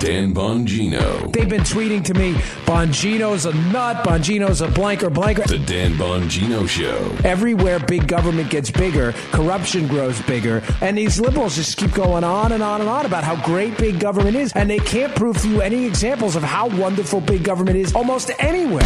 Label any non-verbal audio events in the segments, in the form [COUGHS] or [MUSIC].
Dan Bongino. They've been tweeting to me, Bongino's a nut, Bongino's a blanker, blanker. The Dan Bongino Show. Everywhere big government gets bigger, corruption grows bigger, and these liberals just keep going on and on and on about how great big government is, and they can't prove to you any examples of how wonderful big government is almost anywhere.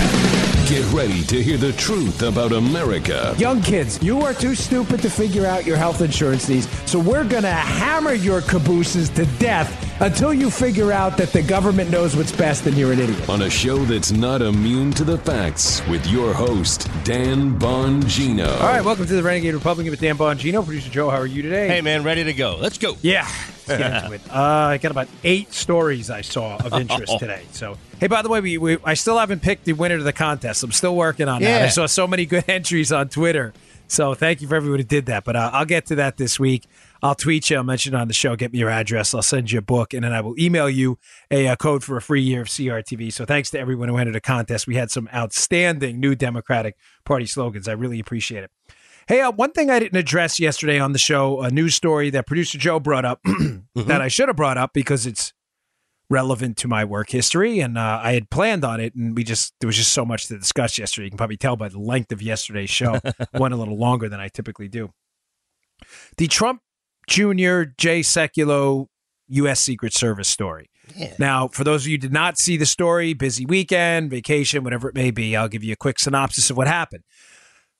Get ready to hear the truth about America. Young kids, you are too stupid to figure out your health insurance needs, so we're going to hammer your cabooses to death until you figure out that the government knows what's best and you're an idiot. On a show that's not immune to the facts with your host, Dan Bongino. All right, welcome to the Renegade Republican with Dan Bongino. Producer Joe, how are you today? Hey, man, ready to go. Let's go. Yeah. Let's get into it. [LAUGHS] Uh, I got about eight stories I saw of [LAUGHS] interest today. So, hey, by the way, we, we I still haven't picked the winner of the contest. I'm still working on that. I saw so many good [LAUGHS] entries on Twitter. So, thank you for everyone who did that. But uh, I'll get to that this week. I'll tweet you. I'll mention it on the show. Get me your address. I'll send you a book, and then I will email you a, uh code for a free year of CRTV. So, thanks to everyone who entered the contest. We had some outstanding new Democratic Party slogans. I really appreciate it. Hey, uh, one thing I didn't address yesterday on the show, a news story that producer Joe brought up [CLEARS THROAT] that I should have brought up because it's relevant to my work history, and uh, I had planned on it, and we just there was just so much to discuss yesterday. You can probably tell by the length of yesterday's show, [LAUGHS] went a little longer than I typically do. The Trump Jr. Jay Sekulow U.S. Secret Service story. Now, for those of you who did not see the story, busy weekend, vacation, whatever it may be, I'll give you a quick synopsis of what happened.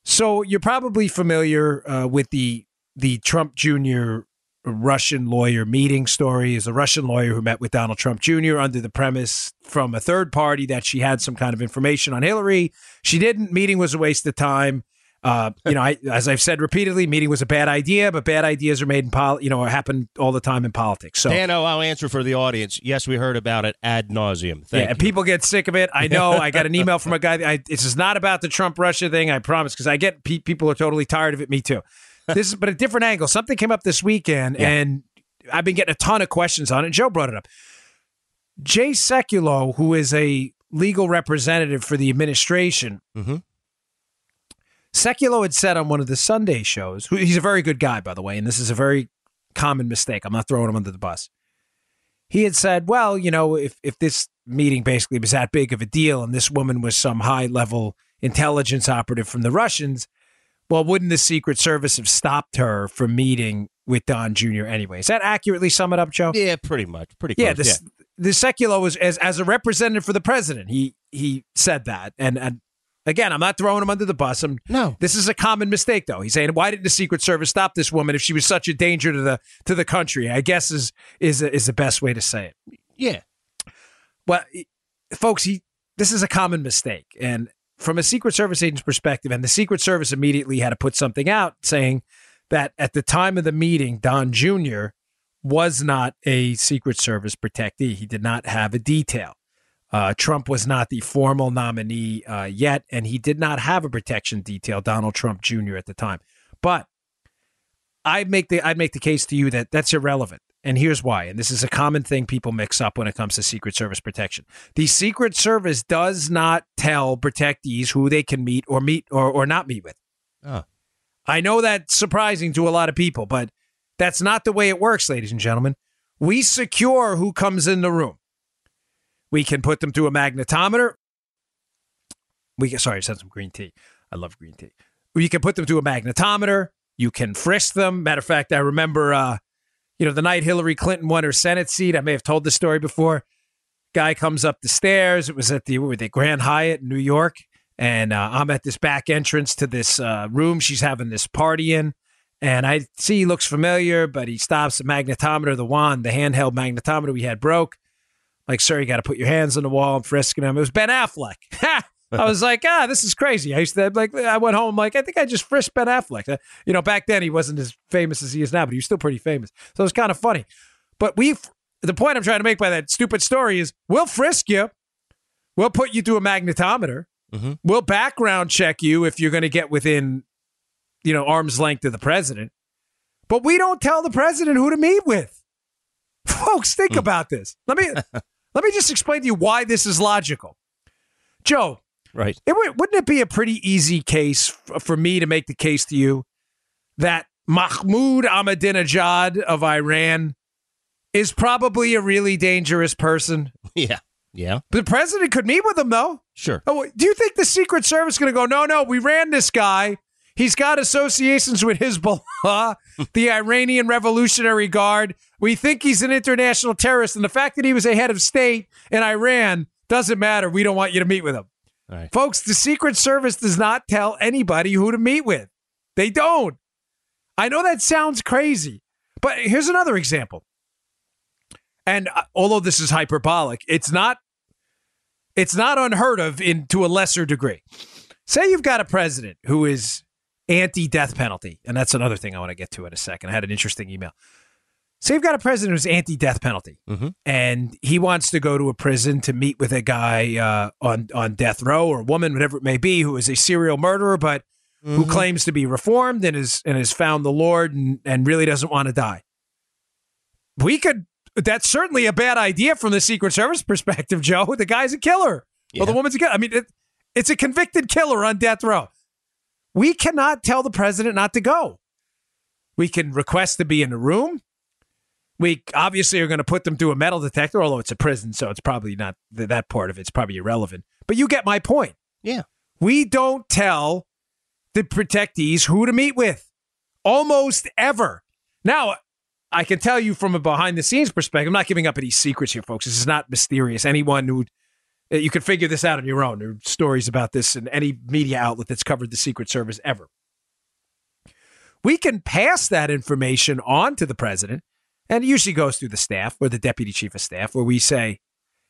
So you're probably familiar uh, with the the Trump Jr. Russian lawyer meeting story. Is a Russian lawyer who met with Donald Trump Jr. under the premise from a third party that she had some kind of information on Hillary. She didn't. Meeting was a waste of time. Uh, [LAUGHS] you know, I, as I've said repeatedly, meeting was a bad idea, but bad ideas are made in pol- you know, happen all the time in politics. So Dano, I'll answer for the audience. Yes, we heard about it ad nauseum. Thank yeah, and people get sick of it. I know. I got an email [LAUGHS] from a guy. I, this is not about the Trump Russia thing. I promise, because I get pe- people are totally tired of it. Me too. This is, but a different angle. Something came up this weekend, and I've been getting a ton of questions on it. Joe brought it up. Jay Sekulow, who is a legal representative for the administration, Mhm. Sekulow had said on one of the Sunday shows. Who, he's a very good guy, by the way, and this is a very common mistake. I'm not throwing him under the bus he had said, well, you know, if, if this meeting basically was that big of a deal and this woman was some high level intelligence operative from the Russians, well, wouldn't the Secret Service have stopped her from meeting with Don Jr. anyway? Is that accurately sum it up, Joe? Yeah, pretty much. Pretty Yeah, close. this, the Sekulow was as as a representative for the president. He he said that, and and again, I'm not throwing him under the bus. I'm, No. this is a common mistake, though. He's saying, why didn't the Secret Service stop this woman if she was such a danger to the to the country? I guess is is is the best way to say it. Yeah. Well, folks, he this is a common mistake, and from a Secret Service agent's perspective, and the Secret Service immediately had to put something out saying that at the time of the meeting, Don Jr. was not a Secret Service protectee. He did not have a detail. Uh, Trump was not the formal nominee uh, yet, and he did not have a protection detail. Donald Trump Jr. at the time, but I make the I'd make the case to you that that's irrelevant. And here's why. And this is a common thing people mix up when it comes to Secret Service protection. The Secret Service does not tell protectees who they can meet or meet or, or not meet with. Oh. I know that's surprising to a lot of people, but that's not the way it works, ladies and gentlemen. We secure who comes in the room. We can put them through a magnetometer. We can, sorry, I said some green tea. I love green tea. You can put them through a magnetometer. You can frisk them. Matter of fact, I remember, uh, you know, the night Hillary Clinton won her Senate seat. I may have told this story before. Guy comes up the stairs. It was at the, were Grand Hyatt in New York. And uh, I'm at this back entrance to this uh, room she's having this party in. And I see he looks familiar, but he stops the magnetometer, the wand, the handheld magnetometer we had broke. Like, sir, you got to put your hands on the wall. I'm frisking him. It was Ben Affleck. [LAUGHS] Ha! I was like, ah, this is crazy. I used to like, I went home like, I think I just frisked Ben Affleck. Uh, You know, back then he wasn't as famous as he is now, but he was still pretty famous. So it was kind of funny. But we, the point I'm trying to make by that stupid story is, we'll frisk you. We'll put you through a magnetometer. Mhm. We'll background check you if you're going to get within, you know, arm's length of the president. But we don't tell the president who to meet with. [LAUGHS] Folks, think about this. Let me [LAUGHS] let me just explain to you why this is logical. Joe, Right. it would, wouldn't it be a pretty easy case for me to make the case to you that Mahmoud Ahmadinejad of Iran is probably a really dangerous person. [LAUGHS] Yeah. Yeah. The president could meet with him, though. Sure. Oh, do you think the Secret Service is going to go, no, no, we ran this guy. He's got associations with Hezbollah, [LAUGHS] the Iranian Revolutionary Guard. We think he's an international terrorist. And the fact that he was a head of state in Iran doesn't matter. We don't want you to meet with him. Right. Folks, the Secret Service does not tell anybody who to meet with. They don't. I know that sounds crazy, but here's another example. And uh, although this is hyperbolic, it's not it's not unheard of in to a lesser degree. Say you've got a president who is anti-death penalty, and that's another thing I want to get to in a second. I had an interesting email. Say you've got a president who's anti-death penalty, Mhm. and he wants to go to a prison to meet with a guy uh, on on death row or a woman, whatever it may be, who is a serial murderer, but who claims to be reformed and is and has found the Lord and, and really doesn't want to die. We could. That's certainly a bad idea from the Secret Service perspective, [LAUGHS] Joe. The guy's a killer. Well, the woman's a killer. I mean, it, it's a convicted killer on death row. We cannot tell the president not to go. We can request to be in the room. We obviously are going to put them through a metal detector, although it's a prison, so it's probably not th- that part of it's probably irrelevant. But you get my point. Yeah. We don't tell the protectees who to meet with almost ever. Now, I can tell you from a behind the scenes perspective, I'm not giving up any secrets here, folks. This is not mysterious. Anyone who uh, you can figure this out on your own. There are stories about this in any media outlet that's covered the Secret Service ever. We can pass that information on to the president, and it usually goes through the staff or the deputy chief of staff, where we say,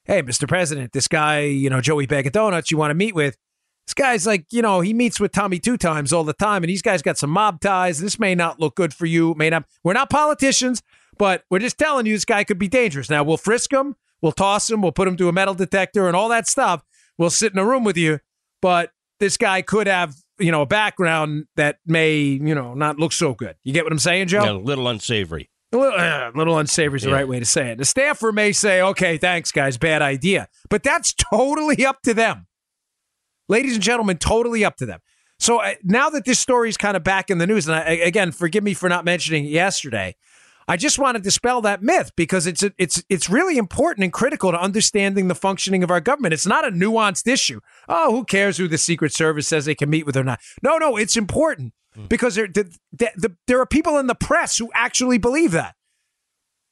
Hey, Mr. President, this guy, you know, Joey Bag of Donuts, you want to meet with, this guy's like, you know, he meets with Tommy two times all the time, and these guys got some mob ties. This may not look good for you. May not. We're not politicians, but we're just telling you this guy could be dangerous. Now we'll frisk him, we'll toss him, we'll put him to a metal detector, and all that stuff. We'll sit in a room with you, but this guy could have, you know, a background that may, you know, not look so good. You get what I'm saying, Joe? Yeah, a little unsavory. A little, uh, little unsavory is the Yeah. right way to say it. The staffer may say, okay, thanks, guys, bad idea. But that's [LAUGHS] totally up to them. Ladies and gentlemen, totally up to them. So uh, now that this story is kind of back in the news, and I, again, forgive me for not mentioning it yesterday, I just want to dispel that myth because it's it's it's really important and critical to understanding the functioning of our government. It's not a nuanced issue. Oh, who cares who the Secret Service says they can meet with or not? No, no, it's important Hmm. because there the, the, the, there are people in the press who actually believe that.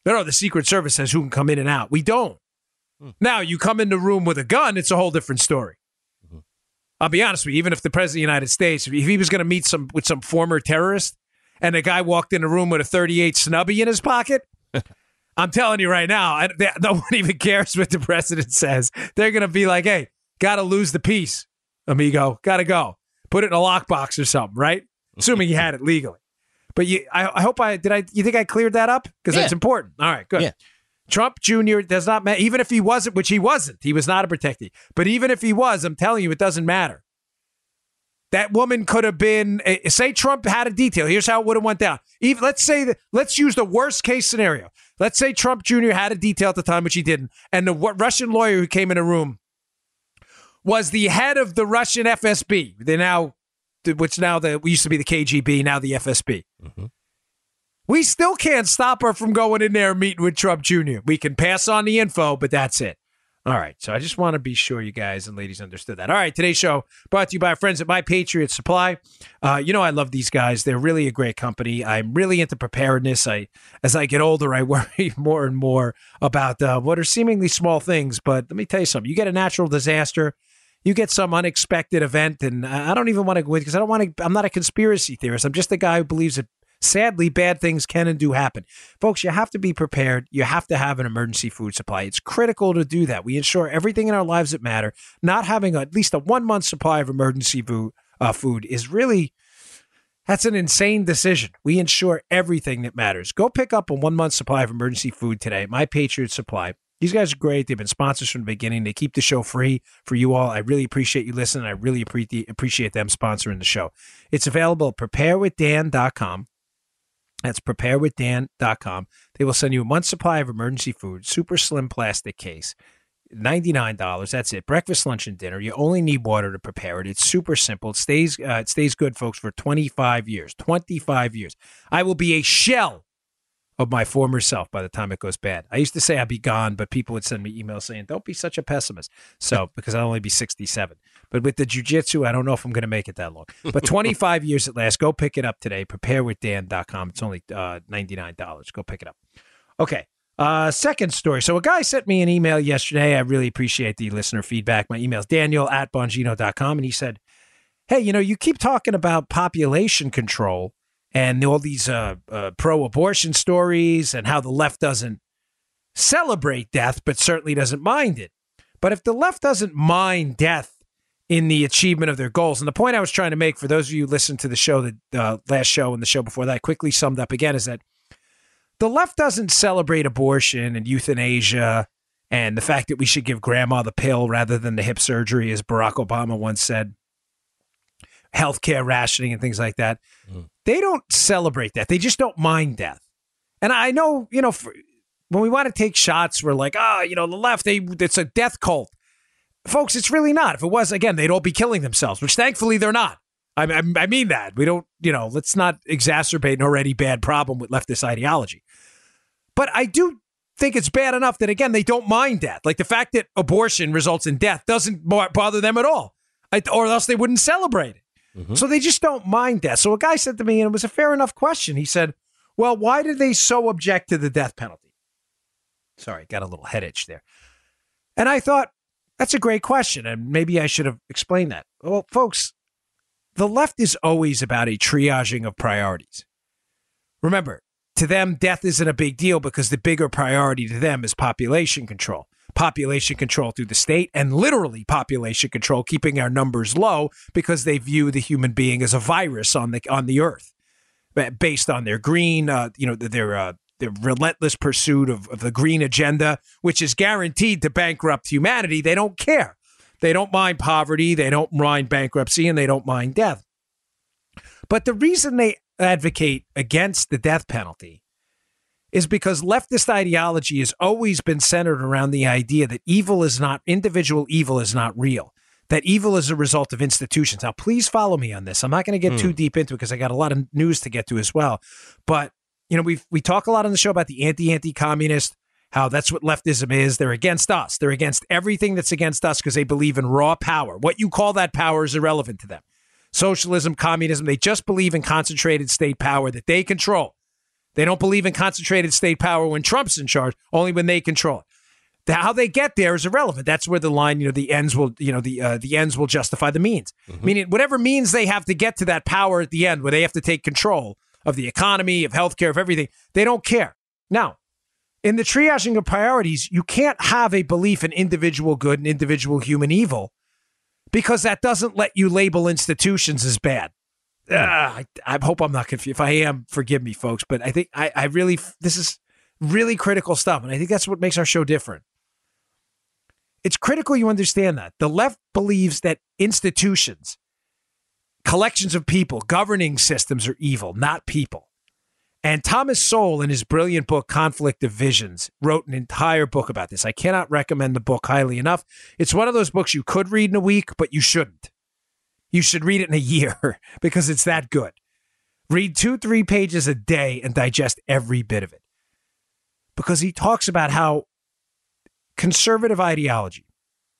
No, no, the Secret Service says who can come in and out. We don't. Hmm. Now you come in the room with a gun, it's a whole different story. Mm-hmm. I'll be honest with you. Even if the president of the United States, if he was going to meet some with some former terrorist, and the guy walked in the room with a 38 snubby in his pocket, [LAUGHS] I'm telling you right now, I, they, no one [LAUGHS] even cares what the president says. They're going to be like, "Hey, got to lose the piece, amigo. Got to go. Put it in a lockbox or something, right? Assuming he had it legally. But you, I, I hope I did. I you think I cleared that up because Yeah. that's important. All right, good. Yeah. Trump Jr. does not matter. Even if he wasn't, which he wasn't, he was not a protectee. But even if he was, I'm telling you, it doesn't matter. That woman could have been. eh, Say Trump had a detail. Here's how it would have went down. Even let's say that. Let's use the worst case scenario. Let's say Trump Jr. had a detail at the time, which he didn't, and the Russian lawyer who came in the room was the head of the Russian FSB. They now, which now the we used to be the KGB, now the FSB. We still can't stop her from going in there and meeting with Trump Jr. We can pass on the info, but that's it. All right. So I just want to be sure you guys and ladies understood that. All right. Today's show brought to you by our friends at My Patriot Supply. Uh, you know, I love these guys. They're really a great company. I'm really into preparedness. I, as I get older, I [LAUGHS] worry more and more about uh, what are seemingly small things. But let me tell you something. You get a natural disaster, you get some unexpected event, and I don't even want to go with because I don't want to. I'm not a conspiracy theorist. I'm just a guy who believes that sadly bad things can and do happen. Folks, you have to be prepared. You have to have an emergency food supply. It's critical to do that. We ensure everything in our lives that matter. Not having at least a one month supply of emergency food, uh, food is really. That's an insane decision. We ensure everything that matters. Go pick up a one month supply of emergency food today. My Patriot Supply. These guys are great. They've been sponsors from the beginning. They keep the show free for you all. I really appreciate you listening. I really appreciate them sponsoring the show. It's available at preparewithdan.com. That's preparewithdan.com. They will send you a month's supply of emergency food, super slim plastic case. $99. That's it. Breakfast, lunch, and dinner. You only need water to prepare it. It's super simple. It stays uh, it stays good, folks, for 25 years. 25 years. I will be a shell of my former self by the time it goes bad. I used to say I'd be gone, but people would send me emails saying, "Don't be such a pessimist." So [LAUGHS] because I'll only be 67. But with the jujitsu, I don't know if I'm going to make it that long. But 25 years at last. Go pick it up today. Preparewithdan.com. It's only uh, $99. Go pick it up. Okay. Uh, second story. So a guy sent me an email yesterday. I really appreciate the listener feedback. My email is daniel at bongino.com. And he said, Hey, you know, you keep talking about population control and all these uh, uh, pro abortion stories and how the left doesn't celebrate death, but certainly doesn't mind it. But if the left doesn't mind death in the achievement of their goals, and the point I was trying to make for those of you who listened to the show, the uh, last show and the show before that, I quickly summed up again, is that the left doesn't celebrate abortion and euthanasia and the fact that we should give grandma the pill rather than the hip surgery, as Barack Obama once said, healthcare rationing and things like that. Mm. They don't celebrate that. They just don't mind death. And I know, you know, for, when we want to take shots, we're like, ah, oh, you know, the left, they it's a death cult. Folks, it's really not. If it was, again, they'd all be killing themselves, which thankfully they're not. I, I, I mean that. We don't, you know, let's not exacerbate an already bad problem with leftist ideology. But I do think it's bad enough that, again, they don't mind death. Like the fact that abortion results in death doesn't bother them at all, or else they wouldn't celebrate it. Mm-hmm. So they just don't mind death. So a guy said to me, and it was a fair enough question. He said, Well, why do they so object to the death penalty? Sorry, got a little head itch there. And I thought, that's a great question. And maybe I should have explained that. Well, folks, the left is always about a triaging of priorities. Remember, to them, death isn't a big deal because the bigger priority to them is population control population control through the state and literally population control, keeping our numbers low because they view the human being as a virus on the on the earth, based on their green, uh, you know, their uh, their relentless pursuit of, of the green agenda, which is guaranteed to bankrupt humanity. They don't care. They don't mind poverty. They don't mind bankruptcy, and they don't mind death. But the reason they advocate against the death penalty is because leftist ideology has always been centered around the idea that evil is not, individual evil is not real, that evil is a result of institutions. Now, please follow me on this. I'm not going to get mm. too hmm. deep into it because I got a lot of news to get to as well. But, you know, we we talk a lot on the show about the anti anti communist, how that's what leftism is. They're against us, they're against everything that's against us because they believe in raw power. What you call that power is irrelevant to them. Socialism, communism, they just believe in concentrated state power that they control. They don't believe in concentrated state power when Trump's in charge, only when they control it. The, how they get there is irrelevant. That's where the line, you know, the ends will, you know, the uh, the ends will justify the means. Mm-hmm. Meaning, whatever means they have to get to that power at the end, where they have to take control of the economy, of healthcare, of everything, they don't care. Now, in the triaging of priorities, you can't have a belief in individual good and individual human evil because that doesn't let you label institutions as bad uh, I, I hope I'm not confused. If I am, forgive me, folks. But I think I, I really, this is really critical stuff. And I think that's what makes our show different. It's critical you understand that. The left believes that institutions, collections of people, governing systems are evil, not people. And Thomas Sowell, in his brilliant book, Conflict of Visions, wrote an entire book about this. I cannot recommend the book highly enough. It's one of those books you could read in a week, but you shouldn't you should read it in a year [LAUGHS] because it's that good. Read two, three pages a day and digest every bit of it. Because he talks about how conservative ideology,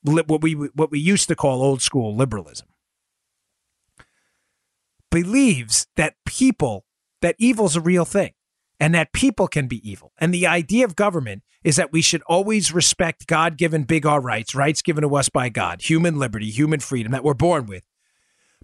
what we, what we used to call old school liberalism, believes that people, that evil's a real thing and that people can be evil. And the idea of government is that we should always respect God given big R rights, rights given to us by God, human liberty, human freedom that we're born with,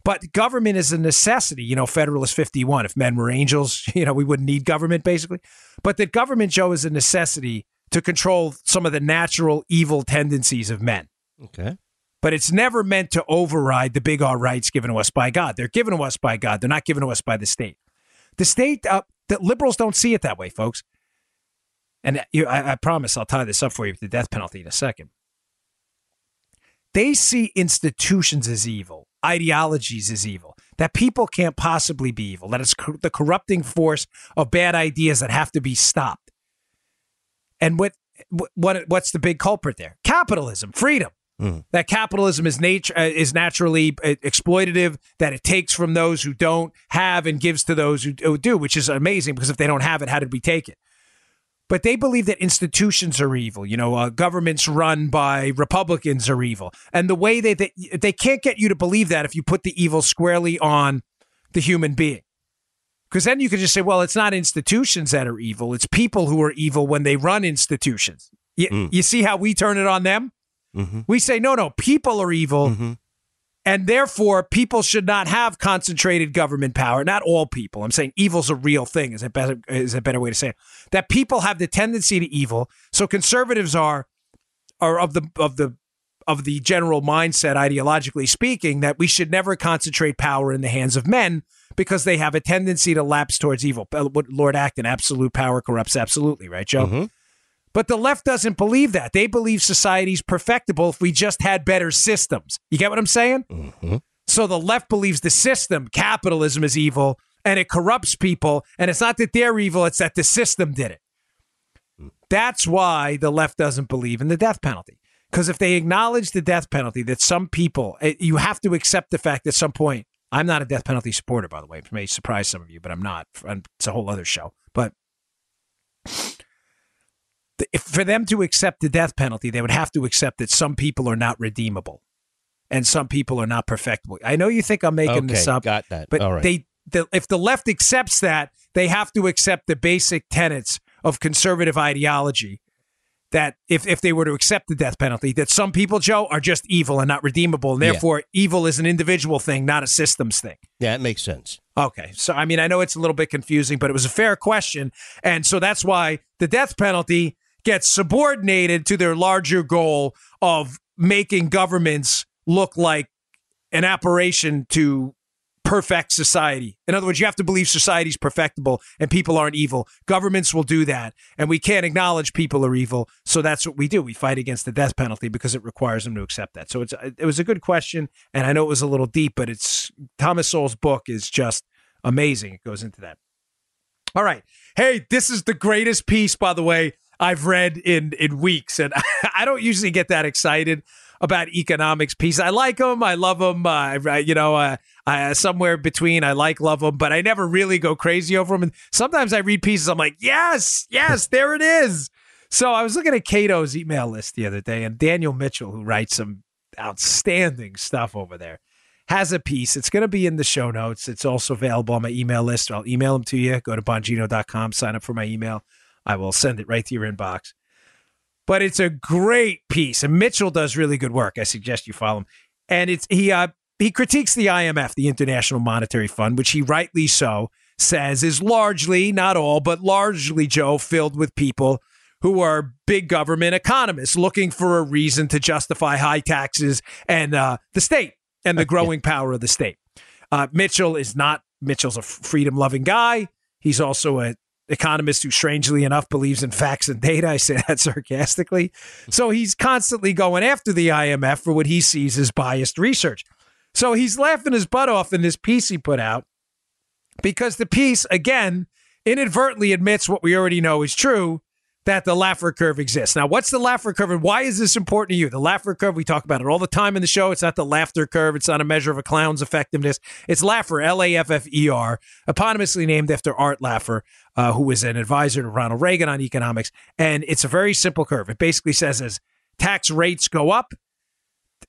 but government is a necessity. You know, Federalist 51. If men were angels, [LAUGHS] you know, we wouldn't need government basically. But that government, Joe, is a necessity to control some of the natural evil tendencies of men. Okay. But it's never meant to override the big R rights given to us by God. They're given to us by God. They're not given to us by the state. The state, uh, the liberals don't see it that way, folks. And you, I, I promise I'll tie this up for you with the death penalty in a second. They see institutions as evil ideologies is evil, that people can't possibly be evil, that it's co- the corrupting force of bad ideas that have to be stopped. And what what what's the big culprit there? Capitalism, freedom. Mm. That capitalism is nature uh, is naturally uh, exploitative. That it takes from those who don't have and gives to those who, who do, which is amazing because if they don't have it, how did we take it? But they believe that institutions are evil. You know, uh, governments run by Republicans are evil, and the way they, they they can't get you to believe that if you put the evil squarely on the human being. Because then you could just say, well, it's not institutions that are evil; it's people who are evil when they run institutions. You, Mm. you see how we turn it on them? Mhm. We say, no, no, people are evil. Mhm. And therefore, people should not have concentrated government power. Not all people. I'm saying evil's a real thing. Is a better is a better way to say it? That people have the tendency to evil. So conservatives are are of the of the of the general mindset, ideologically speaking, that we should never concentrate power in the hands of men because they have a tendency to lapse towards evil. Lord Acton, absolute power corrupts absolutely, right, Joe? Mhm. But the left doesn't believe that. They believe society's perfectible if we just had better systems. You get what I'm saying? Mhm. So the left believes the system, capitalism, is evil and it corrupts people. And it's not that they're evil, it's that the system did it. That's why the left doesn't believe in the death penalty. Because if they acknowledge the death penalty, that some people, eh, you have to accept the fact at some point, I'm not a death penalty supporter, by the way. It may surprise some of you, but I'm not. It's a whole other show. But for them to accept the death penalty, they would have to accept that some people are not redeemable and some people are not perfectible. I know you think I'm making Okay, this up, got that. but All right. they the, if the left accepts that, they have to accept the basic tenets of conservative ideology. That if, if they were to accept the death penalty, that some people, Joe, are just evil and not redeemable, and Yeah. therefore evil is an individual thing, not a systems thing. yeah, it makes sense. Okay. So, I mean, I know it's a little bit confusing, but it was a fair question. And so that's why the death penalty gets subordinated to their larger goal of making governments look like an apparition to perfect society. In other words, you have to believe society's perfectible and people aren't evil. Governments will do that. And we can't acknowledge people are evil. So that's what we do. We fight against the death penalty because it requires them to accept that. So it's it was a good question. And I know it was a little deep, but it's Thomas Sowell's book is just amazing. It goes into that. All right. Hey, this is the greatest piece, by the way, I've read in in weeks, and [LAUGHS] I don't usually get that excited about economics piece. I like them, I love them. Uh, I- you know, uh, I, somewhere between I like, love them, but I never really go crazy over them. And sometimes I read pieces, I'm like, yes, yes, [LAUGHS] there it is. So I was looking at Cato's email list the other day, and Daniel Mitchell, who writes some outstanding stuff over there, has a piece. It's going to be in the show notes. It's also available on my email list. I'll email them to you. Go to bongino.com, sign up for my email. I will send it right to your inbox. But it's a great piece, and Mitchell does really good work. I suggest you follow him. And it's he uh, he critiques the IMF, the International Monetary Fund, which he rightly so says is largely, not all, but largely, Joe, filled with people who are big government economists looking for a reason to justify high taxes and uh, the state and the growing power of the state. Uh, Mitchell is not. Mitchell's a freedom loving guy. He's also a economist who strangely enough believes in facts and data. I say [LAUGHS] that sarcastically. So he's constantly going after the IMF for what he sees as biased research. So he's laughing his butt off in this piece he put out because the piece, again, inadvertently admits what we already know is true that the Laffer curve exists. Now, what's the Laffer curve and why is this important to you? The Laffer curve, we talk about it all the time in the show. It's not the laughter curve, it's not a measure of a clown's effectiveness. It's Laffer, L A F F E R, eponymously named after Art Laffer, uh, who was an advisor to Ronald Reagan on economics. And it's a very simple curve. It basically says as tax rates go up,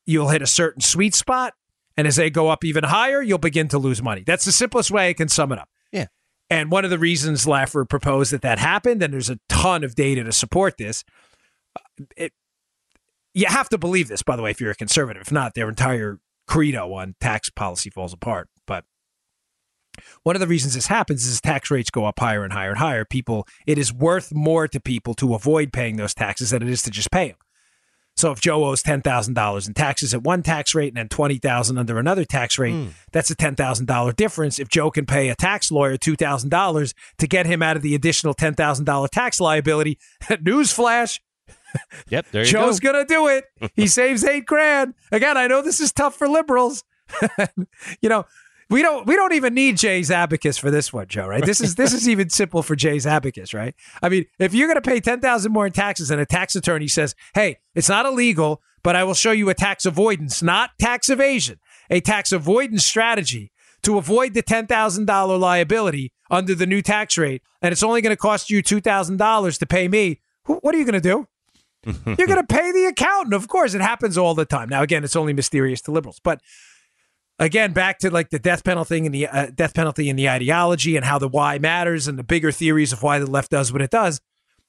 you'll hit a certain sweet spot. And as they go up even higher, you'll begin to lose money. That's the simplest way I can sum it up. And one of the reasons Laffer proposed that that happened, and there's a ton of data to support this, uh, it, you have to believe this, by the way, if you're a conservative. If not, their entire credo on tax policy falls apart. But one of the reasons this happens is tax rates go up higher and higher and higher. People, it is worth more to people to avoid paying those taxes than it is to just pay them. So if Joe owes ten thousand dollars in taxes at one tax rate and then twenty thousand under another tax rate, hmm. that's a ten thousand dollar difference. If Joe can pay a tax lawyer two thousand dollars to get him out of the additional ten thousand dollar tax liability, [LAUGHS] newsflash, [LAUGHS] Yep, there you Joe's go. gonna do it. He [LAUGHS] saves eight grand. Again, I know this is tough for liberals. you know, we don't we don't even need Jay's abacus for this one, Joe. Right? This is this is even simple for Jay's abacus, right? I mean, if you're gonna pay ten thousand more in taxes, and a tax attorney says, "Hey, it's not illegal, but I will show you a tax avoidance, not tax evasion, a tax avoidance strategy." to avoid the $10,000 liability under the new tax rate, and it's only going to cost you $2,000 to pay me, what are you going to do? [LAUGHS] You're going to pay the accountant. Of course, it happens all the time. Now, again, it's only mysterious to liberals, but again, back to like the death penalty and the uh, death penalty and the ideology and how the why matters and the bigger theories of why the left does what it does.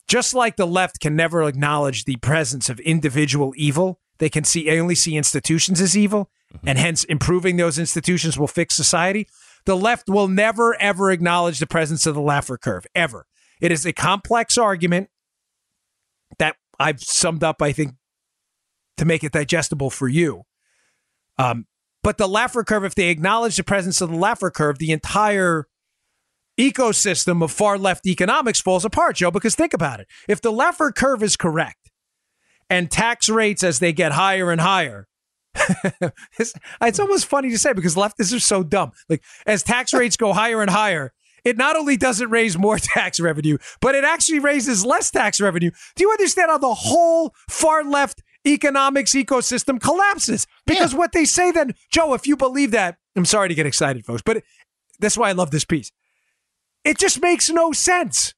Just like the left can never acknowledge the presence of individual evil, they can see only see institutions as evil, and hence improving those institutions will fix society. The left will never ever acknowledge the presence of the Laffer curve ever. It is a complex argument that I've summed up, I think, to make it digestible for you. Um, but the Laffer curve, if they acknowledge the presence of the Laffer curve, the entire ecosystem of far left economics falls apart, Joe. Because think about it. If the Laffer curve is correct and tax rates as they get higher and higher, [LAUGHS] it's, it's almost funny to say because leftists are so dumb. Like as tax [LAUGHS] rates go higher and higher, it not only doesn't raise more [LAUGHS] tax revenue, but it actually raises less tax revenue. Do you understand how the whole far left economics ecosystem collapses? Because yeah. what they say then, Joe, if you believe that, I'm sorry to get excited, folks, but that's why I love this piece. It just makes no sense.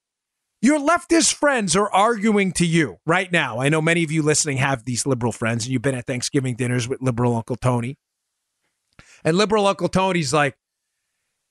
Your leftist friends are arguing to you right now. I know many of you listening have these liberal friends, and you've been at Thanksgiving dinners with liberal Uncle Tony. And liberal Uncle Tony's like,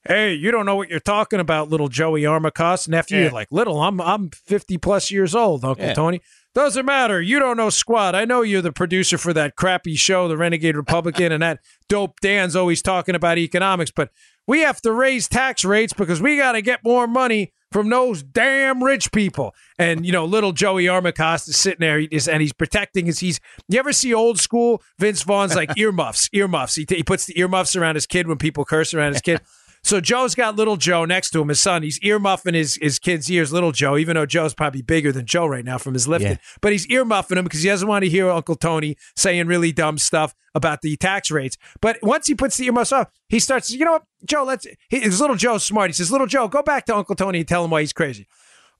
Hey, you don't know what you're talking about, little Joey Armacost nephew. Yeah. You're like, little, I'm I'm 50 plus years old, Uncle yeah. Tony. Doesn't matter. You don't know squat. I know you're the producer for that crappy show, The Renegade Republican, and that dope Dan's always talking about economics. But we have to raise tax rates because we got to get more money from those damn rich people. And you know, little Joey Armacost is sitting there, and he's protecting his. He's you ever see old school Vince Vaughn's like [LAUGHS] earmuffs, earmuffs. He, t- he puts the earmuffs around his kid when people curse around his kid. So Joe's got little Joe next to him, his son. He's earmuffing his, his kid's ears, little Joe, even though Joe's probably bigger than Joe right now from his lifting. Yeah. But he's earmuffing him because he doesn't want to hear Uncle Tony saying really dumb stuff about the tax rates. But once he puts the earmuffs off, he starts, you know what, Joe, let's, his little Joe's smart. He says, little Joe, go back to Uncle Tony and tell him why he's crazy.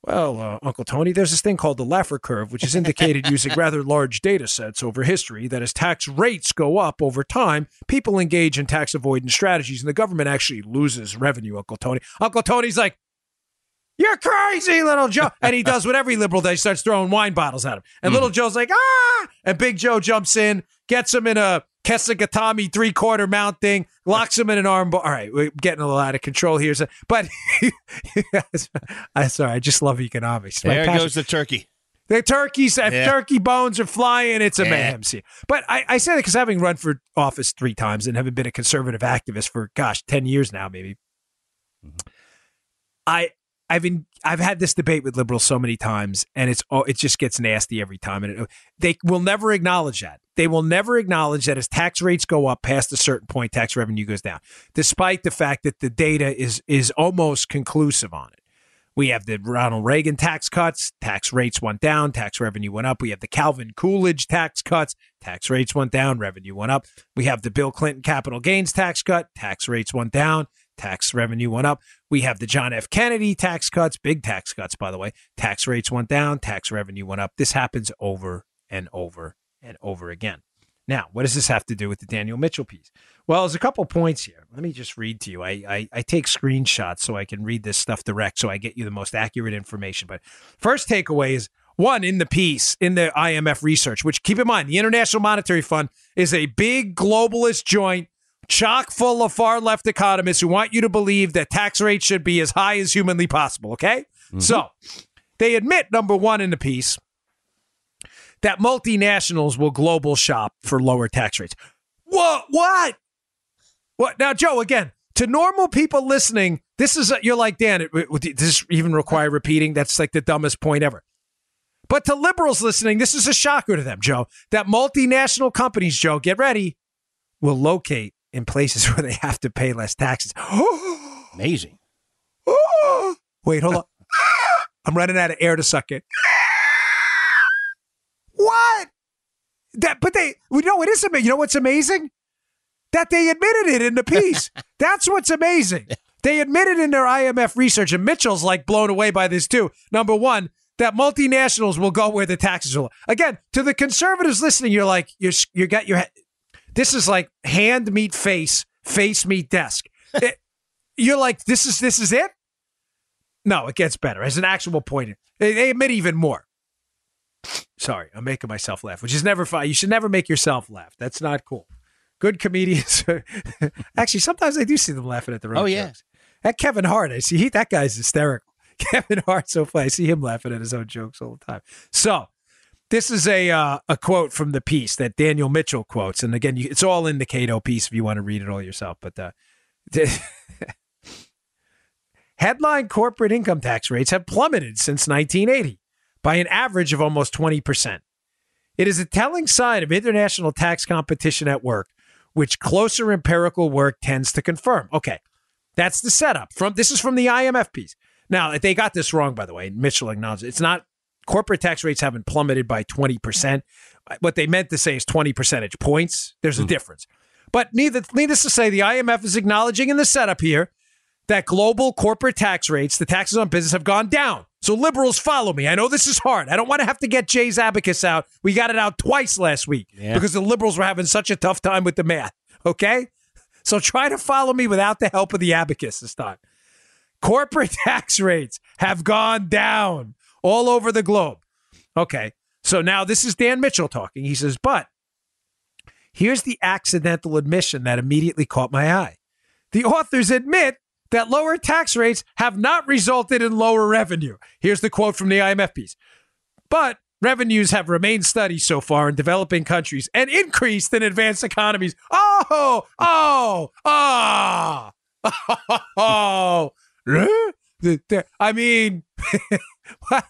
Well, uh, Uncle Tony, there's this thing called the Laffer curve, which is indicated using [LAUGHS] rather large data sets over history that as tax rates go up over time, people engage in tax avoidance strategies and the government actually loses revenue, Uncle Tony. Uncle Tony's like, You're crazy, little Joe. [LAUGHS] And he does what every liberal does. He starts throwing wine bottles at him. And mm. little Joe's like, Ah! And Big Joe jumps in, gets him in a Kesagatame three quarter mount thing, locks him in an armbar. All right, we're getting a little out of control here. But [LAUGHS] I'm sorry, I just love economics. There goes the turkey. The turkeys, yeah. turkey bones are flying. It's a yeah. mayhem scene. But I, I say that because having run for office three times and having been a conservative activist for gosh ten years now, maybe. Mm-hmm. I I've been I've had this debate with liberals so many times, and it's oh, it just gets nasty every time. And it, they will never acknowledge that. They will never acknowledge that as tax rates go up past a certain point, tax revenue goes down, despite the fact that the data is is almost conclusive on it. We have the Ronald Reagan tax cuts, tax rates went down, tax revenue went up. We have the Calvin Coolidge tax cuts, tax rates went down, revenue went up. We have the Bill Clinton capital gains tax cut, tax rates went down, tax revenue went up. We have the John F. Kennedy tax cuts, big tax cuts, by the way. Tax rates went down, tax revenue went up. This happens over and over and over again. Now, what does this have to do with the Daniel Mitchell piece? Well, there's a couple points here. Let me just read to you. I, I, I, take screenshots so I can read this stuff direct so I get you the most accurate information. But first takeaway is one in the piece, in the IMF research, which keep in mind, the International Monetary Fund is a big globalist joint chock full of far left economists who want you to believe that tax rates should be as high as humanly possible. Okay. Mm-hmm. So they admit, number one, in the piece, that multinationals will global shop for lower tax rates. What? What? What? Now, Joe, again, to normal people listening, this is, a, you're like, Dan, it, it, does this even require repeating? That's like the dumbest point ever. But to liberals listening, this is a shocker to them, Joe, that multinational companies, Joe, get ready, will locate in places [LAUGHS] where they have to pay less taxes. [GASPS] Amazing. [GASPS] Wait, hold on. [LAUGHS] I'm running out of air to suck it. [GASPS] what? That, but they, you know, it is amazing. You know what's amazing? That they admitted it in the piece. [LAUGHS] That's what's amazing. They admitted in their IMF research, and Mitchell's like blown away by this too. Number one, that multinationals will go where the taxes are. Again, to the conservatives listening, you're like, you're you got your this is like hand meet face, face meet desk. [LAUGHS] it, you're like, this is this is it. No, it gets better. As an actual point, they, they admit even more. Sorry, I'm making myself laugh, which is never fun. You should never make yourself laugh. That's not cool. Good comedians. [LAUGHS] Actually, sometimes I do see them laughing at their own Oh, yeah. jokes. That Kevin Hart, I see he, that guy's hysterical. [LAUGHS] Kevin Hart so funny. I see him laughing at his own jokes all the time. So this is a uh, a quote from the piece that Daniel Mitchell quotes, and again, you, it's all in the Cato piece if you want to read it all yourself. But uh, [LAUGHS] headline corporate income tax rates have plummeted since 1980 by an average of almost 20 percent. It is a telling sign of international tax competition at work, which closer empirical work tends to confirm. Okay, that's the setup. From this is from the IMF piece. Now they got this wrong, by the way. Mitchell acknowledged it. it's not corporate tax rates haven't plummeted by 20%. What they meant to say is 20 percentage points. There's a hmm. difference. But neither, needless to say, the IMF is acknowledging in the setup here that global corporate tax rates, the taxes on business, have gone down. So liberals follow me. I know this is hard. I don't want to have to get Jay's abacus out. We got it out twice last week Yeah. because the liberals were having such a tough time with the math. Okay? So try to follow me without the help of the abacus this time. Corporate [LAUGHS] tax rates have gone down all over the globe. Okay. So now this is Dan Mitchell talking. He says, but here's the accidental admission that immediately caught my eye. The authors admit that lower tax rates have not resulted in lower revenue. Here's the quote from the IMF piece. But revenues have remained steady so far in developing countries and increased in advanced economies. Oh, oh, ah. [LAUGHS] oh, oh. The- the- I mean, [LAUGHS] [LAUGHS]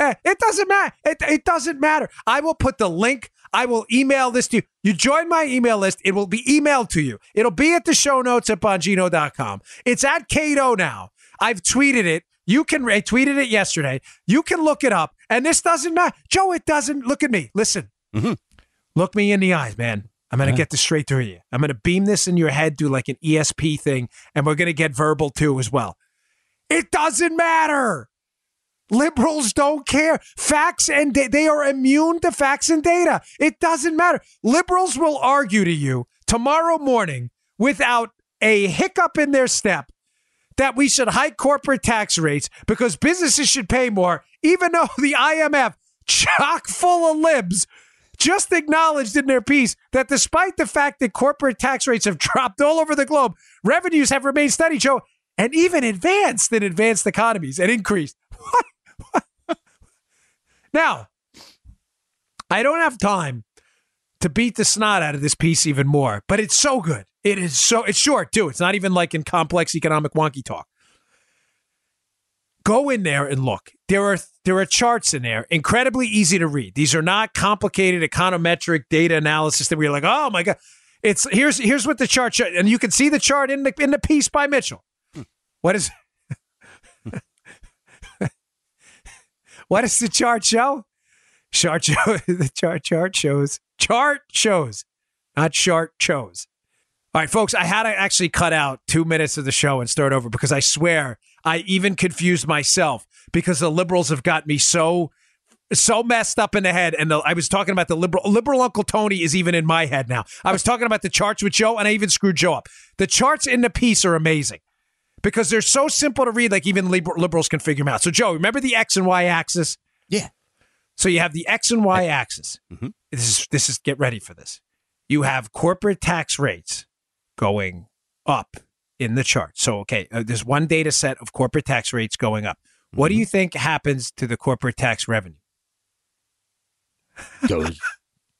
Eh, it doesn't matter. It, it doesn't matter. I will put the link. I will email this to you. You join my email list. It will be emailed to you. It'll be at the show notes at bongino.com. It's at Cato now. I've tweeted it. You can, I tweeted it yesterday. You can look it up. And this doesn't matter. Joe, it doesn't. Look at me. Listen. Mm-hmm. Look me in the eyes, man. I'm going to get this straight through you. I'm going to beam this in your head, do like an ESP thing, and we're going to get verbal too as well. It doesn't matter. Liberals don't care. Facts and da- they are immune to facts and data. It doesn't matter. Liberals will argue to you tomorrow morning without a hiccup in their step that we should hike corporate tax rates because businesses should pay more, even though the IMF, chock full of libs, just acknowledged in their piece that despite the fact that corporate tax rates have [LAUGHS] dropped all over the globe, revenues have remained steady, Joe, and even advanced in advanced economies and increased. [LAUGHS] What? Now, I don't have time to beat the snot out of this piece even more, but it's so good. It is so it's short too. It's not even like in complex economic wonky talk. Go in there and look. There are there are charts in there, incredibly easy to read. These are not complicated econometric data analysis that we're like, oh my god. It's here's here's what the chart shows, and you can see the chart in the in the piece by Mitchell. Hmm. What is what does the chart show? Chart show [LAUGHS] the chart chart shows chart shows, not chart shows. All right, folks, I had to actually cut out two minutes of the show and start over because I swear I even confused myself because the liberals have got me so so messed up in the head. And the, I was talking about the liberal liberal Uncle Tony is even in my head now. I was talking about the charts with Joe, and I even screwed Joe up. The charts in the piece are amazing because they're so simple to read, like even liber- liberals can figure them out. So, Joe, remember the X and Y axis? Yeah. So you have the X and Y axis. This is this is get ready for this. You have corporate tax rates going up in the chart. So okay, uh, there's one data set of corporate tax rates going up. What do you think happens to the corporate tax revenue? Goes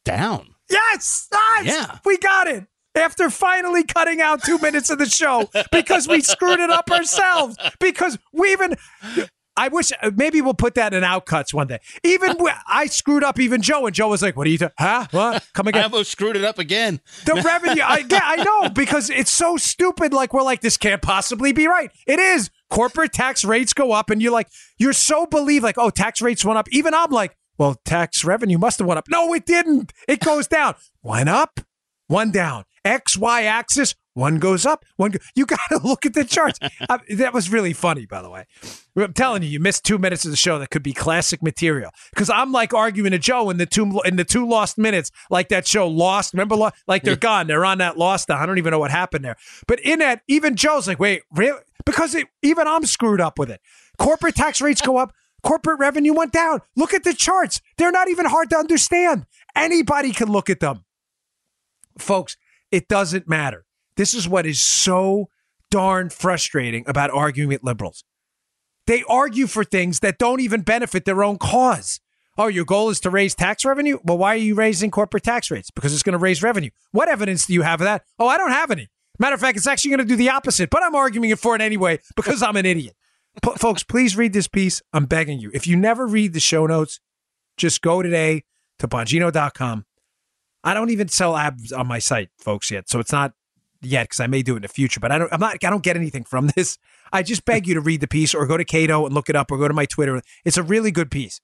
down. [LAUGHS] Yes, yes, Yeah. we got it. After finally cutting out two minutes of the show because we screwed it up ourselves. Because we even, I wish maybe we'll put that in outcuts one day. Even I screwed up. Even Joe and Joe was like, "What are you doing? Huh? What? Come I again?" almost screwed it up again. The revenue, I, yeah, I know because it's so stupid. Like we're like, this can't possibly be right. It is. Corporate tax rates go up, and you're like, you're so believe like, oh, tax rates went up. Even I'm like, well, tax revenue must have went up. No, it didn't. It goes down. One up, one down. X Y axis, One goes up. One. Go- you [LAUGHS] got to look at the charts. I, [LAUGHS] uh, that was really funny, by the way. I'm telling you, you missed two minutes of the show that could be classic material. Because I'm like arguing to Joe in the two in the two lost minutes, like that show Lost. Remember, Lo- like they're gone. They're on that Lost. I don't even know what happened there. But in that, even Joe's like, wait, really? Because it, even I'm screwed up with it. Corporate tax rates go up. Corporate revenue went down. Look at the charts. They're not even hard to understand. Anybody can look at them. Folks, it doesn't matter. This is what is so darn frustrating about arguing with liberals. They argue for things that don't even benefit their own cause. Oh, your goal is to raise tax revenue? Well, why are you raising corporate tax rates? Because it's going to raise revenue. What evidence do you have of that? Oh, I don't have any. Matter of fact, it's actually going to do the opposite, but I'm arguing it for it anyway because I'm an idiot. P- folks, please read this piece. I'm begging you. If you never read the show notes, just go today to bongino.com. I don't even sell ads on my site, folks, yet. So it's not yet because I may do it in the future, but I don't I'm not I don't get anything from [LAUGHS] this. I just beg you to read the piece or go to Cato and look it up or go to my Twitter. It's a really good piece.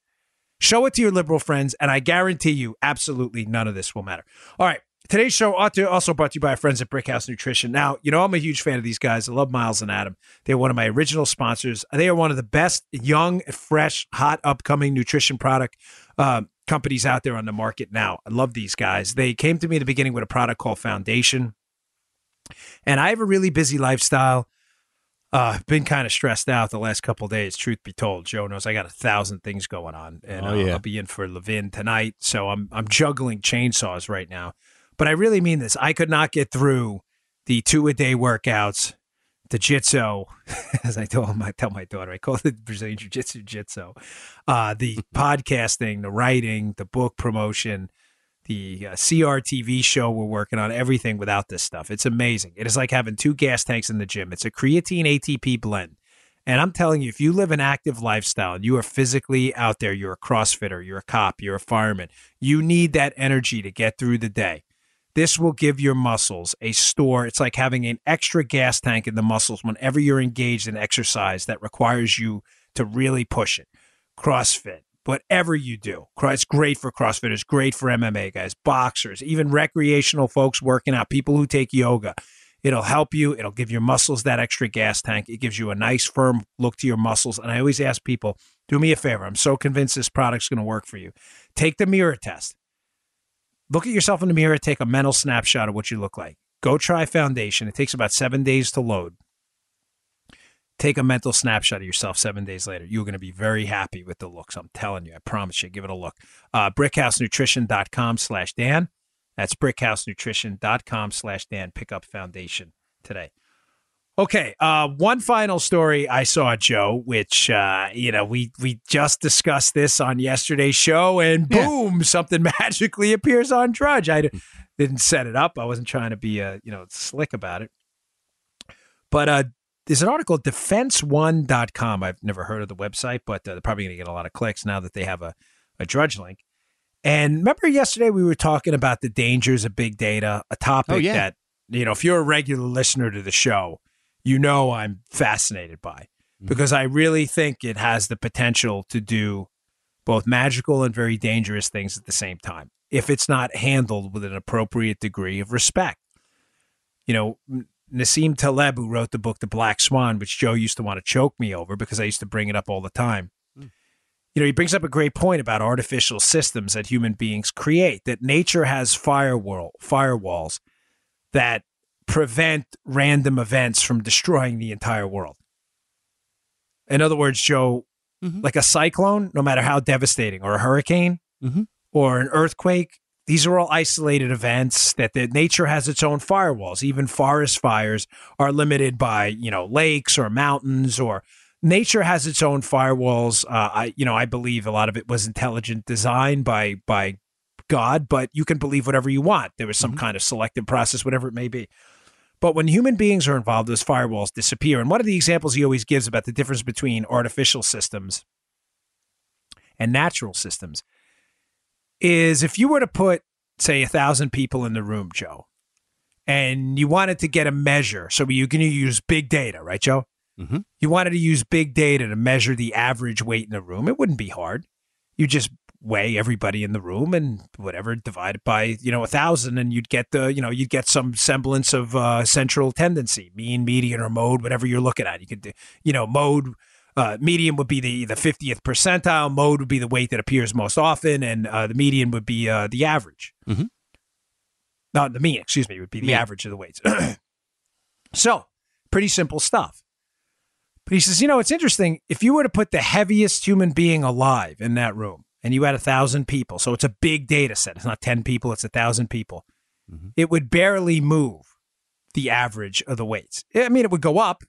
Show it to your liberal friends, and I guarantee you, absolutely none of this will matter. All right. Today's show also brought to you by our friends at Brickhouse Nutrition. Now, you know, I'm a huge fan of these guys. I love Miles and Adam. They're one of my original sponsors. They are one of the best young, fresh, hot, upcoming nutrition product uh, companies out there on the market now. I love these guys. They came to me in the beginning with a product called Foundation. And I have a really busy lifestyle. Uh, been kind of stressed out the last couple days. Truth be told, Joe knows I got a thousand things going on, and Oh, yeah. I'll be in for Levin tonight. So I'm I'm juggling chainsaws right now. But I really mean this. I could not get through the two a day workouts, the jitsu, [LAUGHS] as I told my tell my daughter, I call it Brazilian Jiu Jitsu jitsu, uh, the [LAUGHS] podcasting, the writing, the book promotion, the uh, CRTV show we're working on, everything without this stuff. It's amazing. It is like having two gas tanks in the gym. It's a creatine ATP blend. And I'm telling you, if you live an active lifestyle and you are physically out there, you're a CrossFitter, you're a cop, you're a fireman, you need that energy to get through the day. This will give your muscles a store. It's like having an extra gas tank in the muscles whenever you're engaged in exercise that requires you to really push it. CrossFit, whatever you do. It's great for CrossFitters, great for MMA guys, boxers, even recreational folks working out, people who take yoga. It'll help you. It'll give your muscles that extra gas tank. It gives you a nice, firm look to your muscles. And I always ask people, do me a favor. I'm so convinced this product's going to work for you. Take the mirror test. Look at yourself in the mirror, take a mental snapshot of what you look like. Go try Foundation. It takes about seven days to load. Take a mental snapshot of yourself seven days later. You're going to be very happy with the looks. I'm telling you. I promise you. Give it a look. Uh, brickhousenutrition.com slash Dan. That's brickhousenutrition.com slash Dan. Pick up Foundation today. Okay, uh, one final story I saw, Joe, which uh, you know we we just discussed this on yesterday's show, and Yeah. boom, something [LAUGHS] magically appears on Drudge. I d- didn't set it up. I wasn't trying to be uh, you know slick about it. But uh, there's an article, defenseone.com. I've never heard of the website, but uh, they're probably going to get a lot of clicks now that they have a, a Drudge link. And remember yesterday we were talking about the dangers of big data, a topic Oh, yeah. that you know if you're a regular listener to the show you know I'm fascinated by mm-hmm. because I really think it has the potential to do both magical and very dangerous things at the same time if it's not handled with an appropriate degree of respect. You know, Nassim Taleb, who wrote the book The Black Swan, which Joe used to want to choke me over because I used to bring it up all the time. Hmm. You know, he brings up a great point about artificial systems that human beings create, that nature has firewall, firewalls that prevent random events from destroying the entire world. In other words, Joe, Mhm. like a cyclone, no matter how devastating, or a hurricane, Mhm. or an earthquake, these are all isolated events that the nature has its own firewalls. Even forest fires are limited by, you know, lakes or mountains or nature has its own firewalls. Uh, I, you know, I believe a lot of it was intelligent design by by God, but you can believe whatever you want. There was some kind of selective process, whatever it may be. But when human beings are involved, those firewalls disappear. And one of the examples he always gives about the difference between artificial systems and natural systems is if you were to put, say, a thousand people in the room, Joe, and you wanted to get a measure. So you're going to use big data, right, Joe? Mhm. You wanted to use big data to measure the average weight in the room. It wouldn't be hard. You just weigh everybody in the room and whatever divided by you know a thousand, and you'd get the you know you'd get some semblance of uh, central tendency, mean, median, or mode, whatever you're looking at. You could you know mode. Uh, median would be the the 50th percentile. Mode would be the weight that appears most often, and uh, the median would be uh, the average. mm-hmm. Not the mean, excuse me, would be the average of the weights. [CLEARS THROAT] so, pretty simple stuff. But he says, you know, it's interesting. If you were to put the heaviest human being alive in that room and you had a thousand people, so it's a big data set, it's not 10 people, it's a thousand people, Mhm. it would barely move the average of the weights. I mean, it would go up,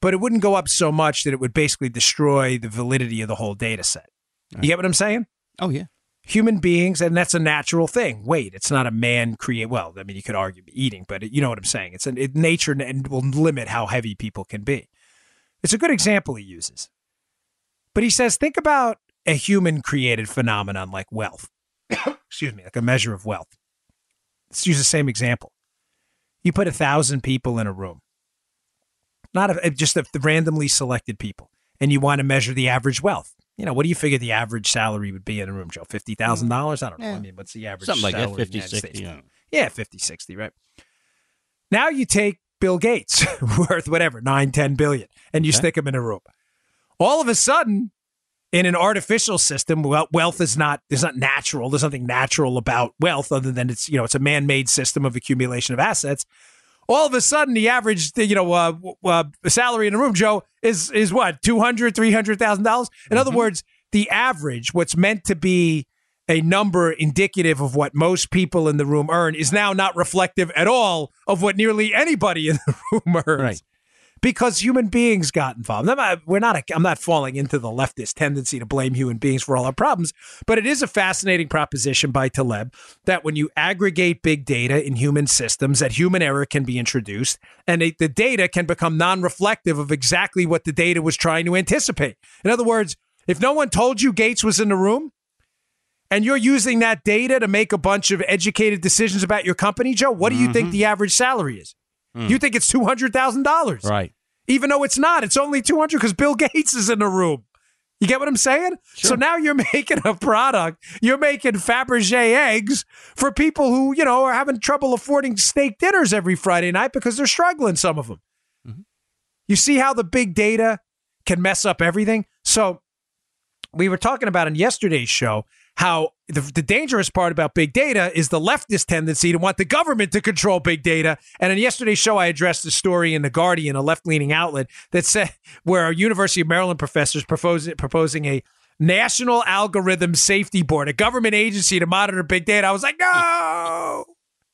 but it wouldn't go up so much that it would basically destroy the validity of the whole data set. You get what I'm saying? Oh yeah. human beings, and that's a natural thing. Wait, it's not a man create. Well, I mean, you could argue eating, but it, you know what I'm saying. It's an it, nature and will limit how heavy people can be. It's a good example he uses, but he says think about a human created phenomenon like wealth. [COUGHS] Excuse me, like a measure of wealth. Let's use the same example. You put a thousand people in a room, not a, eh, just a, randomly selected people, and you want to measure the average wealth. You know, what do you figure the average salary would be in a room, Joe? Fifty thousand dollars? I don't know. I mean, what's the average Something like that. salary in the 50, United 60. States? Yeah. Yeah, 50, 60, right? Now you take Bill Gates, [LAUGHS] worth whatever, nine, 10 billion, and you Okay. stick him in a room. All of a sudden, in an artificial system, wealth is not there's not natural. There's nothing natural about wealth other than it's you know it's a man-made system of accumulation of assets. All of a sudden, the average you know uh, uh, salary in a room, Joe, is is what two hundred, three hundred thousand dollars. In other words, the average, what's meant to be a number indicative of what most people in the room earn, is now not reflective at all of what nearly anybody in the [LAUGHS] room earns Right. Because human beings got involved. I'm not, we're not. I'm not falling into the leftist tendency to blame human beings for all our problems, but it is a fascinating proposition by Taleb that when you aggregate big data in human systems, that human error can be introduced, and it, the data can become non-reflective of exactly what the data was trying to anticipate. In other words, if no one told you Gates was in the room. And you're using that data to make a bunch of educated decisions about your company, Joe. What do you think mm-hmm. the average salary is? You think it's two hundred thousand dollars, Right. even though it's not. It's only 200 because Bill [LAUGHS] Gates is in the room. You get what I'm saying? So now you're [LAUGHS] making a product. You're making Fabergé eggs for people who, you know, are having trouble affording steak dinners every Friday night because they're struggling, some of them. Mm-hmm. You see how the big data can mess up everything? So we were talking about in yesterday's show how the, the dangerous part about big data is the leftist tendency to want the government to control big data. And in yesterday's show, I addressed a story in the Guardian, a left-leaning outlet, that said [LAUGHS] where a University of Maryland professor is proposing proposing a national algorithm safety board, a government agency to monitor big data. I was like, no.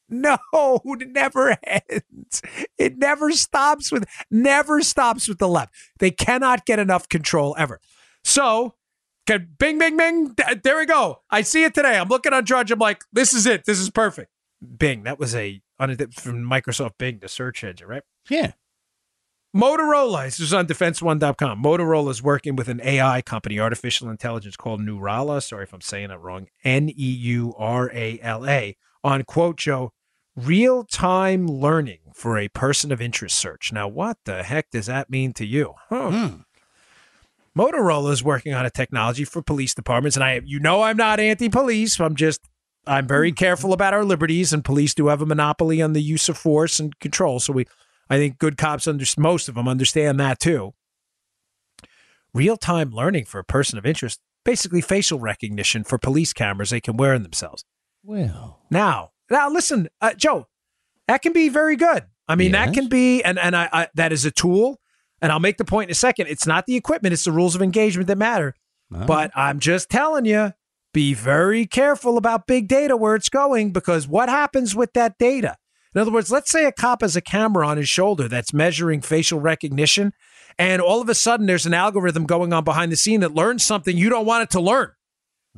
No, [LAUGHS] it never ends. It never stops with never stops with the left. They cannot get enough control ever. So Okay, bing, bing, bing. There we go. I see it today. I'm looking on Drudge. I'm like, this is it. This is perfect. Bing. That was a from Microsoft Bing, the search engine, right? Yeah. Motorola. This is on defenseone.com. Motorola is working with an AI company, artificial intelligence called Neurala. Sorry if I'm saying it wrong. N E U R A L A on quote Joe, real time learning for a person of interest search. Now, what the heck does that mean to you? Huh. Hmm. Motorola is working on a technology for police departments, and I, you know, I'm not anti-police. I'm just, I'm very careful about our liberties, and police do have a monopoly on the use of force and control. So we, I think, good cops under most of them understand that too. Real-time learning for a person of interest, basically facial recognition for police cameras they can wear in themselves. Well. Now, now listen, uh, Joe, that can be very good. I mean, that can be, and and I, I that is a tool. And I'll make the point in a second. It's not the equipment; it's the rules of engagement that matter. Oh. But I'm just telling you, be very careful about big data where it's going because what happens with that data? In other words, let's say a cop has a camera on his shoulder that's measuring facial recognition, and all of a sudden there's an algorithm going on behind the scene that learns something you don't want it to learn.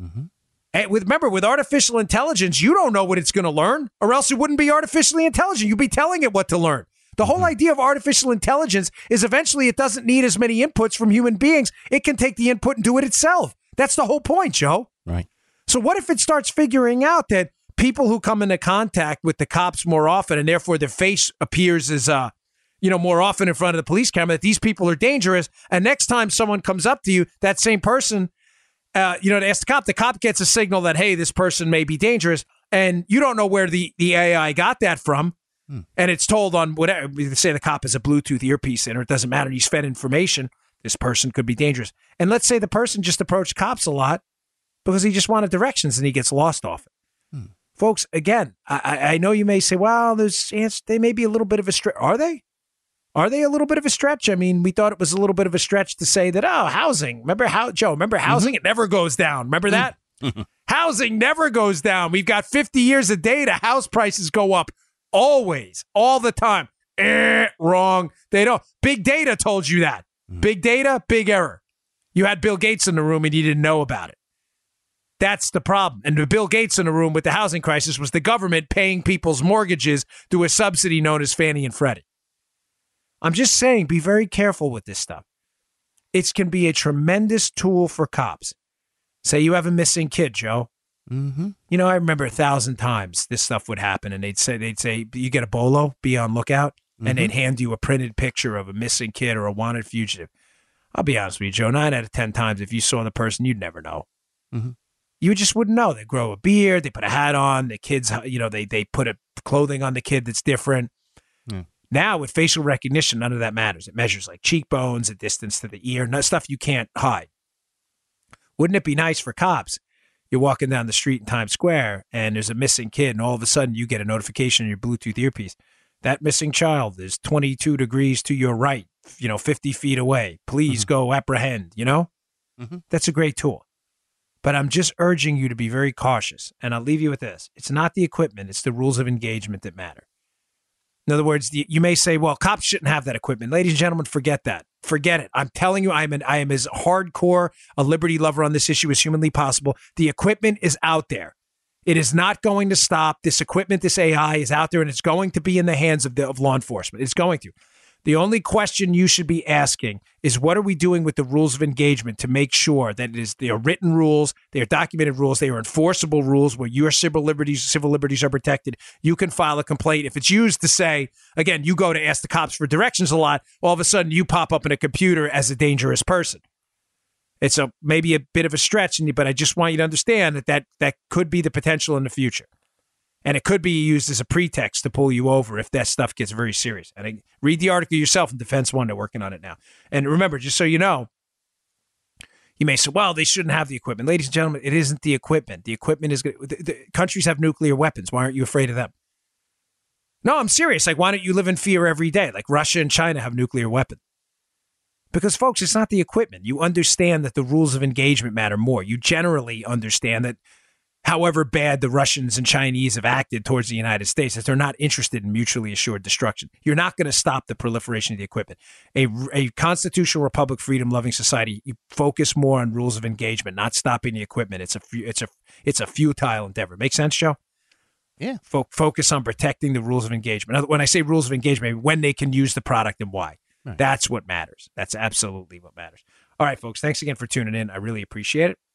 Mhm. And with remember, with artificial intelligence, you don't know what it's going to learn, or else it wouldn't be artificially intelligent. You'd be telling it what to learn. The whole idea of artificial intelligence is eventually it doesn't need as many inputs from human beings. It can take the input and do it itself. That's the whole point, Joe. Right. So what if it starts figuring out that people who come into contact with the cops more often and therefore their face appears as uh you know more often in front of the police camera that these people are dangerous and next time someone comes up to you that same person uh, you know, to ask the cop. The cop gets a signal that hey, this person may be dangerous, and you don't know where the the AI got that from. Hmm. And it's told on whatever. Say the cop has a Bluetooth earpiece in, or it doesn't matter. He's fed information. This person could be dangerous. And let's say the person just approached cops a lot because he just wanted directions and he gets lost off it. Hmm. Folks, again, I, I- know you may say, well, there's they may be a little bit of a stretch. Are they? Are they a little bit of a stretch? I mean, we thought it was a little bit of a stretch to say that, oh, housing. Remember how, Joe, remember mm-hmm. housing? It never goes down. Remember that? [LAUGHS] housing never goes down. We've got 50 years of data. House prices go up always, all the time. Eh, wrong. They don't. Big data told you that. Big data, big error. You had Bill Gates in the room and you didn't know about it. That's the problem. And the Bill Gates in the room with the housing crisis was the government paying people's mortgages through a subsidy known as Fannie and Freddie. I'm just saying, be very careful with this stuff. It can be a tremendous tool for cops. Say you have a missing kid, Joe. Mm-hmm. You know, I remember a thousand times this stuff would happen, and they'd say, they'd say, you get a bolo, be on lookout, and they'd hand you a printed picture of a missing kid or a wanted fugitive. I'll be honest with you, Joe. Nine out of ten times, if you saw the person, you'd never know. Mhm. You just wouldn't know. They grow a beard, they put a hat on. The kids, you know, they they put a clothing on the kid that's different. Yeah. Now with facial recognition, none of that matters. It measures like cheekbones, a distance to the ear, stuff you can't hide. Wouldn't it be nice for cops? You're walking down the street in Times Square and there's a missing kid, and all of a sudden you get a notification in your Bluetooth earpiece. That missing child is 22 degrees to your right, you know, 50 feet away. Please go apprehend, you know? Mhm. That's a great tool. But I'm just urging you to be very cautious. And I'll leave you with this it's not the equipment, it's the rules of engagement that matter. In other words, you may say, well, cops shouldn't have that equipment. Ladies and gentlemen, forget that. Forget it. I'm telling you, I'm an, I am as hardcore a liberty lover on this issue as humanly possible. The equipment is out there. It is not going to stop. This equipment, this AI is out there and it's going to be in the hands of, the, of law enforcement. It's going to. The only question you should be asking is what are we doing with the rules of engagement to make sure that it is they are written rules, they are documented rules, they are enforceable rules where your civil liberties civil liberties are protected. You can file a complaint if it's used to say again, you go to ask the cops for directions a lot, all of a sudden you pop up in a computer as a dangerous person. It's a maybe a bit of a stretch, but I just want you to understand that that, that could be the potential in the future. And it could be used as a pretext to pull you over if that stuff gets very serious. And I, read the article yourself in Defense One. They're working on it now. And remember, just so you know, you may say, well, they shouldn't have the equipment. Ladies and gentlemen, it isn't the equipment. The equipment is good. The, the countries have nuclear weapons. Why aren't you afraid of them? No, I'm serious. Like, why don't you live in fear every day? Like Russia and China have nuclear weapons. Because, folks, it's not the equipment. You understand that the rules of engagement matter more. You generally understand that, however bad the Russians and Chinese have acted towards the United States, that they're not interested in mutually assured destruction. You're not going to stop the proliferation of the equipment. A, a constitutional republic, freedom loving society, you focus more on rules of engagement, not stopping the equipment. It's a it's a it's a futile endeavor. Make sense, Joe? Yeah. Fo- focus on protecting the rules of engagement. When I say rules of engagement, when they can use the product and why. Right. That's what matters. That's absolutely what matters. All right, folks. Thanks again for tuning in. I really appreciate it.